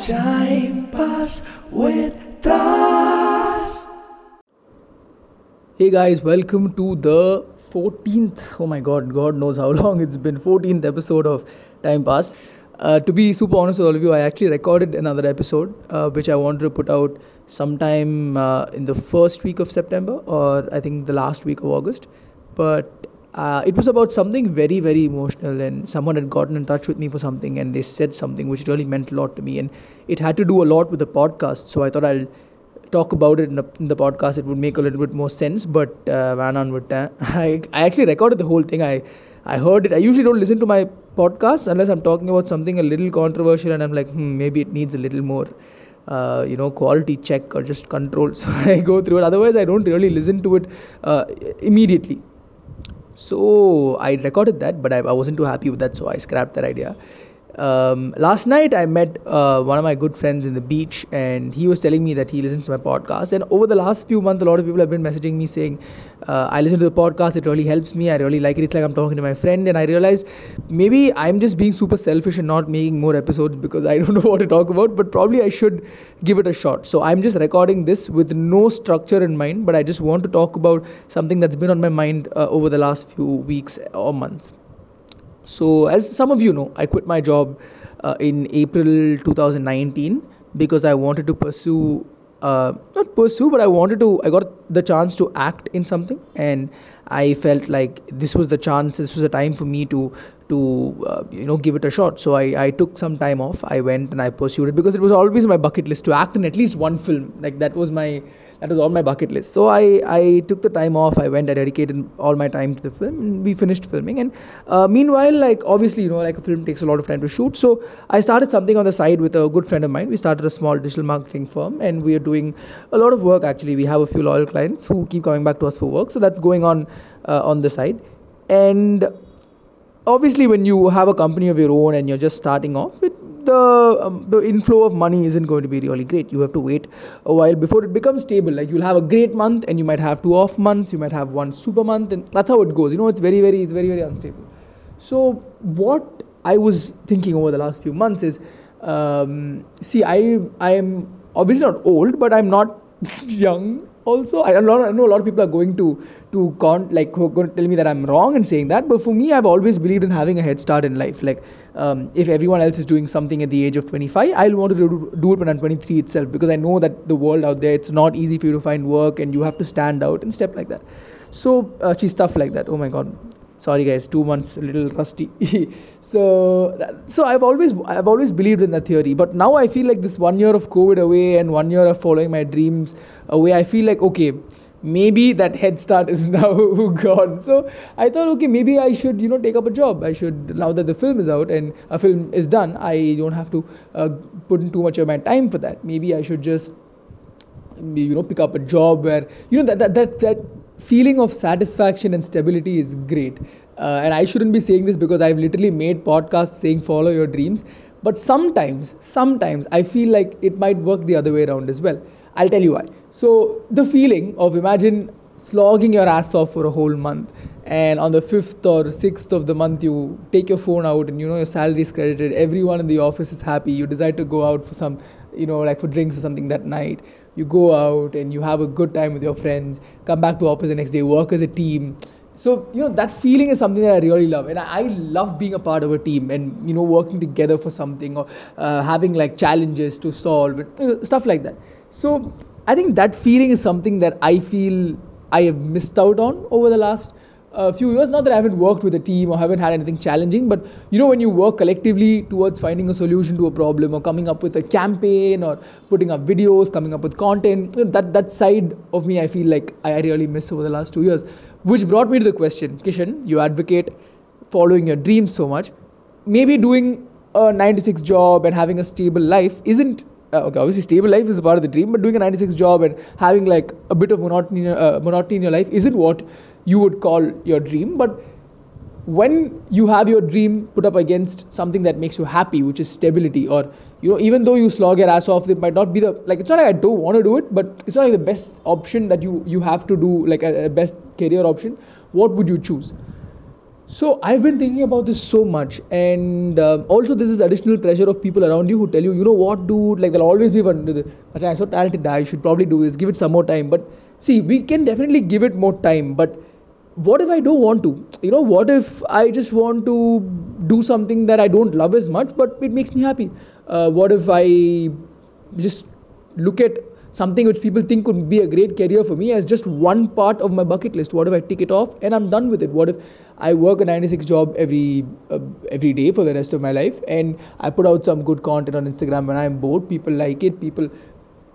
Time pass with Das. Hey guys, welcome to the 14th. Oh my god, God knows how long it's been. 14th episode of Time Pass. Uh, to be super honest with all of you, I actually recorded another episode uh, which I wanted to put out sometime uh, in the first week of September or I think the last week of August. But uh, it was about something very very emotional and someone had gotten in touch with me for something and they said something which really meant a lot to me and it had to do a lot with the podcast. So i thought i'll talk about it in the, in the podcast. It would make a little bit more sense but uh, on with uh, that I, actually recorded the whole thing. I i heard it. I usually don't listen to my podcasts unless i'm talking about something a little controversial and i'm like hmm, maybe it needs a little more uh, you know quality check or just control. So i go through it. Otherwise i don't really listen to it uh, immediately. So I recorded that, but I, I wasn't too happy with that, so I scrapped that idea. Um, last night I met uh, one of my good friends in the beach, and he was telling me that he listens to my podcast. And over the last few months, a lot of people have been messaging me saying, uh, "I listen to the podcast. It really helps me. I really like it. It's like I'm talking to my friend." And I realized maybe I'm just being super selfish and not making more episodes because I don't know what to talk about. But probably I should give it a shot. So I'm just recording this with no structure in mind, but I just want to talk about something that's been on my mind uh, over the last few weeks or months. So, as some of you know, I quit my job uh, in April 2019 because I wanted to pursue, uh, not pursue, but I wanted to, I got the chance to act in something, and I felt like this was the chance, this was the time for me to, to uh, you know, give it a shot. So I, I took some time off. I went and I pursued it because it was always my bucket list to act in at least one film. Like that was my that was on my bucket list. So I, I took the time off. I went. I dedicated all my time to the film. And we finished filming. And uh, meanwhile, like obviously, you know, like a film takes a lot of time to shoot. So I started something on the side with a good friend of mine. We started a small digital marketing firm, and we are doing a lot of work. Actually, we have a few loyal clients who keep coming back to us for work. So that's going on uh, on the side. And obviously, when you have a company of your own and you're just starting off, it the um, the inflow of money isn't going to be really great. You have to wait a while before it becomes stable. Like you'll have a great month and you might have two off months. You might have one super month, and that's how it goes. You know, it's very very it's very very unstable. So what I was thinking over the last few months is, um, see, I I am obviously not old, but I'm not young also. I, know, I know a lot of people are going to to con like going to tell me that I'm wrong in saying that but for me I've always believed in having a head start in life. Like um, if everyone else is doing something at the age of 25 I'll want to do, it when I'm 23 itself because I know that the world out there it's not easy for you to find work and you have to stand out and step like that. So uh, stuff like that. Oh my god sorry guys. Two months a little rusty. So so i've always i've always believed in that theory but now i feel like this one year of covid away and one year of following my dreams away i feel like okay maybe that head start is now gone. So i thought okay maybe i should you know take up a job. I should now that the film is out and a film is done i don't have to uh, put in too much of my time for that. Maybe i should just you know pick up a job where you know that that that, that feeling of satisfaction and stability is great. Uh, and I shouldn't be saying this because I've literally made podcasts saying follow your dreams. But sometimes, sometimes I feel like it might work the other way around as well. I'll tell you why. So, the feeling of imagine slogging your ass off for a whole month and on the fifth or sixth of the month you take your phone out and you know your salary is credited everyone in the office is happy you decide to go out for some you know like for drinks or something that night you go out and you have a good time with your friends come back to office the next day work as a team. So you know that feeling is something that i really love. And i love being a part of a team and you know working together for something or uh, having like challenges to solve you know, stuff like that. So i think that feeling is something that i feel i have missed out on over the last a few years. Not that I haven't worked with a team or haven't had anything challenging, but you know, when you work collectively towards finding a solution to a problem or coming up with a campaign or putting up videos, coming up with content, you know, that, that side of me I feel like I really miss over the last two years. Which brought me to the question Kishan, you advocate following your dreams so much. Maybe doing a 96 job and having a stable life isn't uh, okay, obviously stable life is a part of the dream, but doing a 96 job and having like a bit of monotony, uh, monotony in your life isn't what you would call your dream. But when you have your dream put up against something that makes you happy, which is stability, or you know, even though you slog your ass off, it might not be the like. It's not like I don't want to do it, but it's not like the best option that you you have to do, like a, a best career option. What would you choose? So I've been thinking about this so much, and um, also this is additional pressure of people around you who tell you, you know what, dude, like there'll always be one. I'm so talented, I should probably do this. Give it some more time. But see, we can definitely give it more time. But what if I don't want to? You know, what if I just want to do something that I don't love as much, but it makes me happy? Uh, what if I just look at something which people think could be a great career for me as just one part of my bucket list. What if I tick it off and I'm done with it? What if I work a 96 job every uh, every day for the rest of my life and I put out some good content on Instagram when I'm bored, people like it, people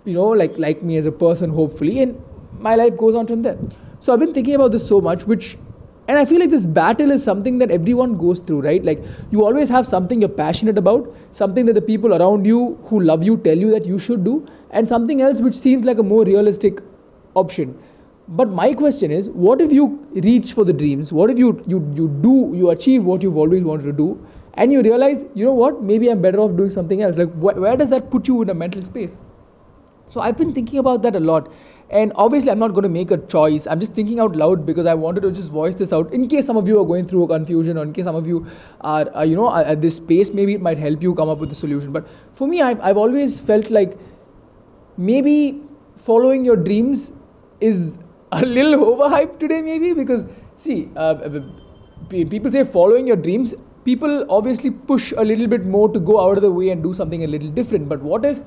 you know like like me as a person hopefully and my life goes on from there. So I've been thinking about this so much which and I feel like this battle is something that everyone goes through, right? Like you always have something you're passionate about, something that the people around you who love you tell you that you should do, and something else which seems like a more realistic option. But my question is, what if you reach for the dreams? What if you you you do you achieve what you've always wanted to do, and you realize, you know what, maybe I'm better off doing something else. Like wh- where does that put you in a mental space? So I've been thinking about that a lot. And obviously, I'm not going to make a choice. I'm just thinking out loud because I wanted to just voice this out in case some of you are going through a confusion or in case some of you are, are you know, at this space, maybe it might help you come up with a solution. But for me, I've, I've always felt like maybe following your dreams is a little overhyped today, maybe because see, uh, uh people say following your dreams. People obviously push a little bit more to go out of the way and do something a little different. But what if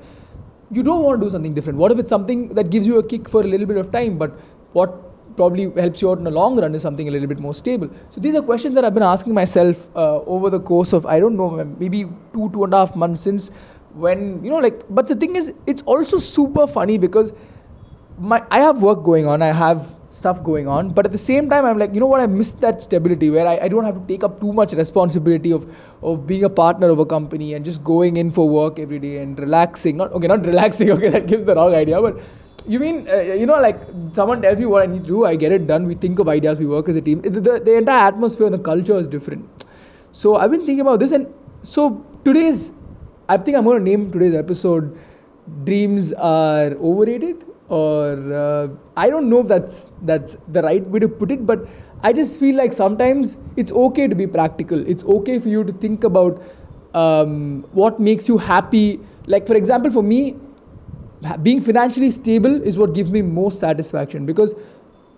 you don't want to do something different? What if it's something that gives you a kick for a little bit of time, but what probably helps you out in the long run is something a little bit more stable? So these are questions that I've been asking myself uh, over the course of I don't know maybe two two and a half months since when you know like. But the thing is, it's also super funny because my I have work going on. I have stuff going on. But at the same time i'm like you know what? I miss that stability where I, I don't have to take up too much responsibility of of being a partner of a company and just going in for work every day and relaxing. Not okay not relaxing. Okay that gives the wrong idea. But you mean uh, you know like someone tells me what i need to do i get it done. We think of ideas we work as a team. The, the, the entire atmosphere and the culture is different. So i've been thinking about this and so today's i think i'm going to name today's episode dreams are overrated or uh, I don't know if that's that's the right way to put it, but I just feel like sometimes it's okay to be practical. It's okay for you to think about um, what makes you happy. Like for example, for me, being financially stable is what gives me most satisfaction because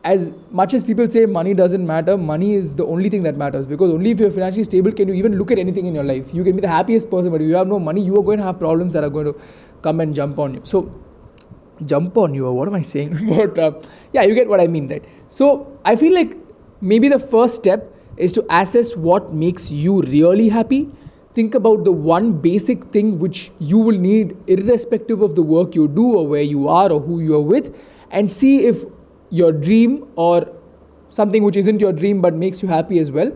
as much as people say money doesn't matter, money is the only thing that matters because only if you're financially stable can you even look at anything in your life. You can be the happiest person, but if you have no money, you are going to have problems that are going to come and jump on you. So jump on you or what am I saying? but uh, yeah, you get what I mean, right? So I feel like maybe the first step is to assess what makes you really happy. Think about the one basic thing which you will need, irrespective of the work you do or where you are or who you are with, and see if your dream or something which isn't your dream but makes you happy as well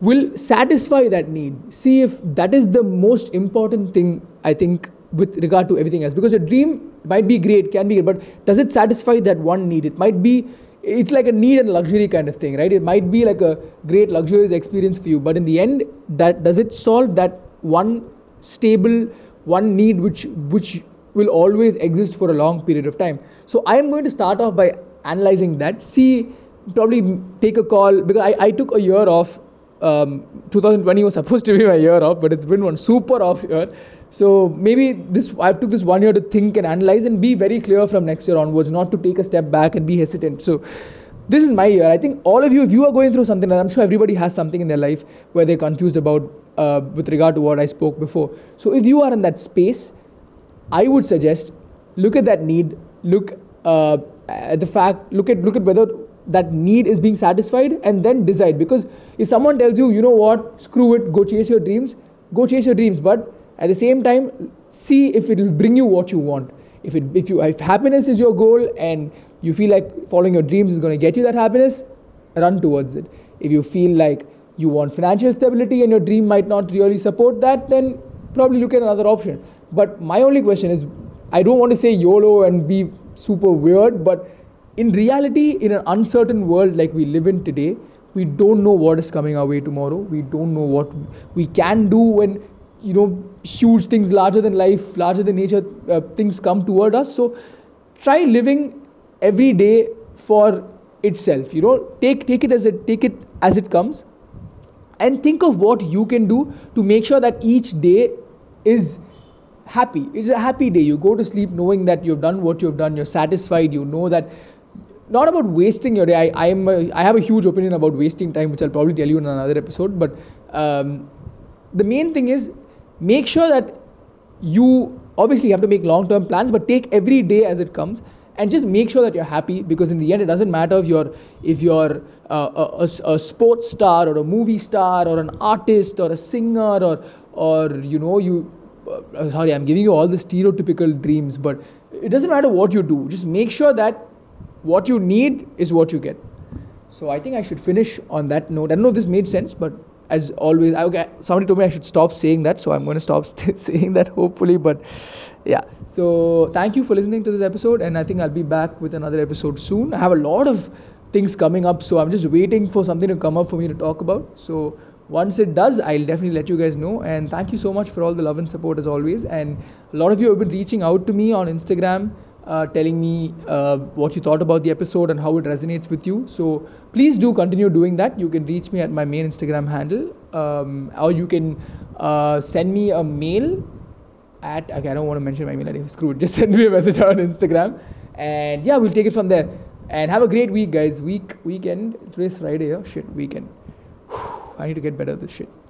will satisfy that need. See if that is the most important thing I think with regard to everything else because a dream might be great can be great but does it satisfy that one need? It might be it's like a need and luxury kind of thing right? It might be like a great luxurious experience for you but in the end that does it solve that one stable one need which which will always exist for a long period of time? So i am going to start off by analyzing that see probably take a call because i, I took a year off um, 2020 was supposed to be my year off but it's been one super off year so maybe this I took this one year to think and analyze and be very clear from next year onwards, not to take a step back and be hesitant. So this is my year. I think all of you, if you are going through something, and I'm sure everybody has something in their life where they're confused about uh, with regard to what I spoke before. So if you are in that space, I would suggest look at that need, look uh, at the fact, look at look at whether that need is being satisfied, and then decide. Because if someone tells you, you know what, screw it, go chase your dreams, go chase your dreams, but at the same time, see if it will bring you what you want. If, it, if, you, if happiness is your goal and you feel like following your dreams is going to get you that happiness, run towards it. If you feel like you want financial stability and your dream might not really support that, then probably look at another option. But my only question is I don't want to say YOLO and be super weird, but in reality, in an uncertain world like we live in today, we don't know what is coming our way tomorrow. We don't know what we can do when you know huge things larger than life larger than nature uh, things come toward us so try living every day for itself you know take take it as it take it as it comes and think of what you can do to make sure that each day is happy. It's a happy day. You go to sleep knowing that you've done what you've done, you're satisfied, you know that not about wasting your day. I, I'm a, I have a huge opinion about wasting time, which I'll probably tell you in another episode. But um, the main thing is make sure that you obviously have to make long term plans, but take every day as it comes and just make sure that you're happy because in the end it doesn't matter if you're if you're uh, a, a, a, sports star or a movie star or an artist or a singer or or you know you uh, sorry i'm giving you all the stereotypical dreams but it doesn't matter what you do just make sure that what you need is what you get. So i think i should finish on that note. I don't know if this made sense but as always okay somebody told me i should stop saying that so i'm going to stop saying that hopefully but yeah. So thank you for listening to this episode and i think i'll be back with another episode soon. I have a lot of things coming up so i'm just waiting for something to come up for me to talk about. So once it does i'll definitely let you guys know and thank you so much for all the love and support as always and a lot of you have been reaching out to me on instagram uh, telling me uh, what you thought about the episode and how it resonates with you. So please do continue doing that. You can reach me at my main Instagram handle, um, or you can uh, send me a mail at. Okay, I don't want to mention my mail ID. Screw it. Just send me a message on Instagram, and yeah, we'll take it from there. And have a great week, guys. Week weekend. Today's Friday. Oh shit, weekend. Whew, I need to get better at this shit.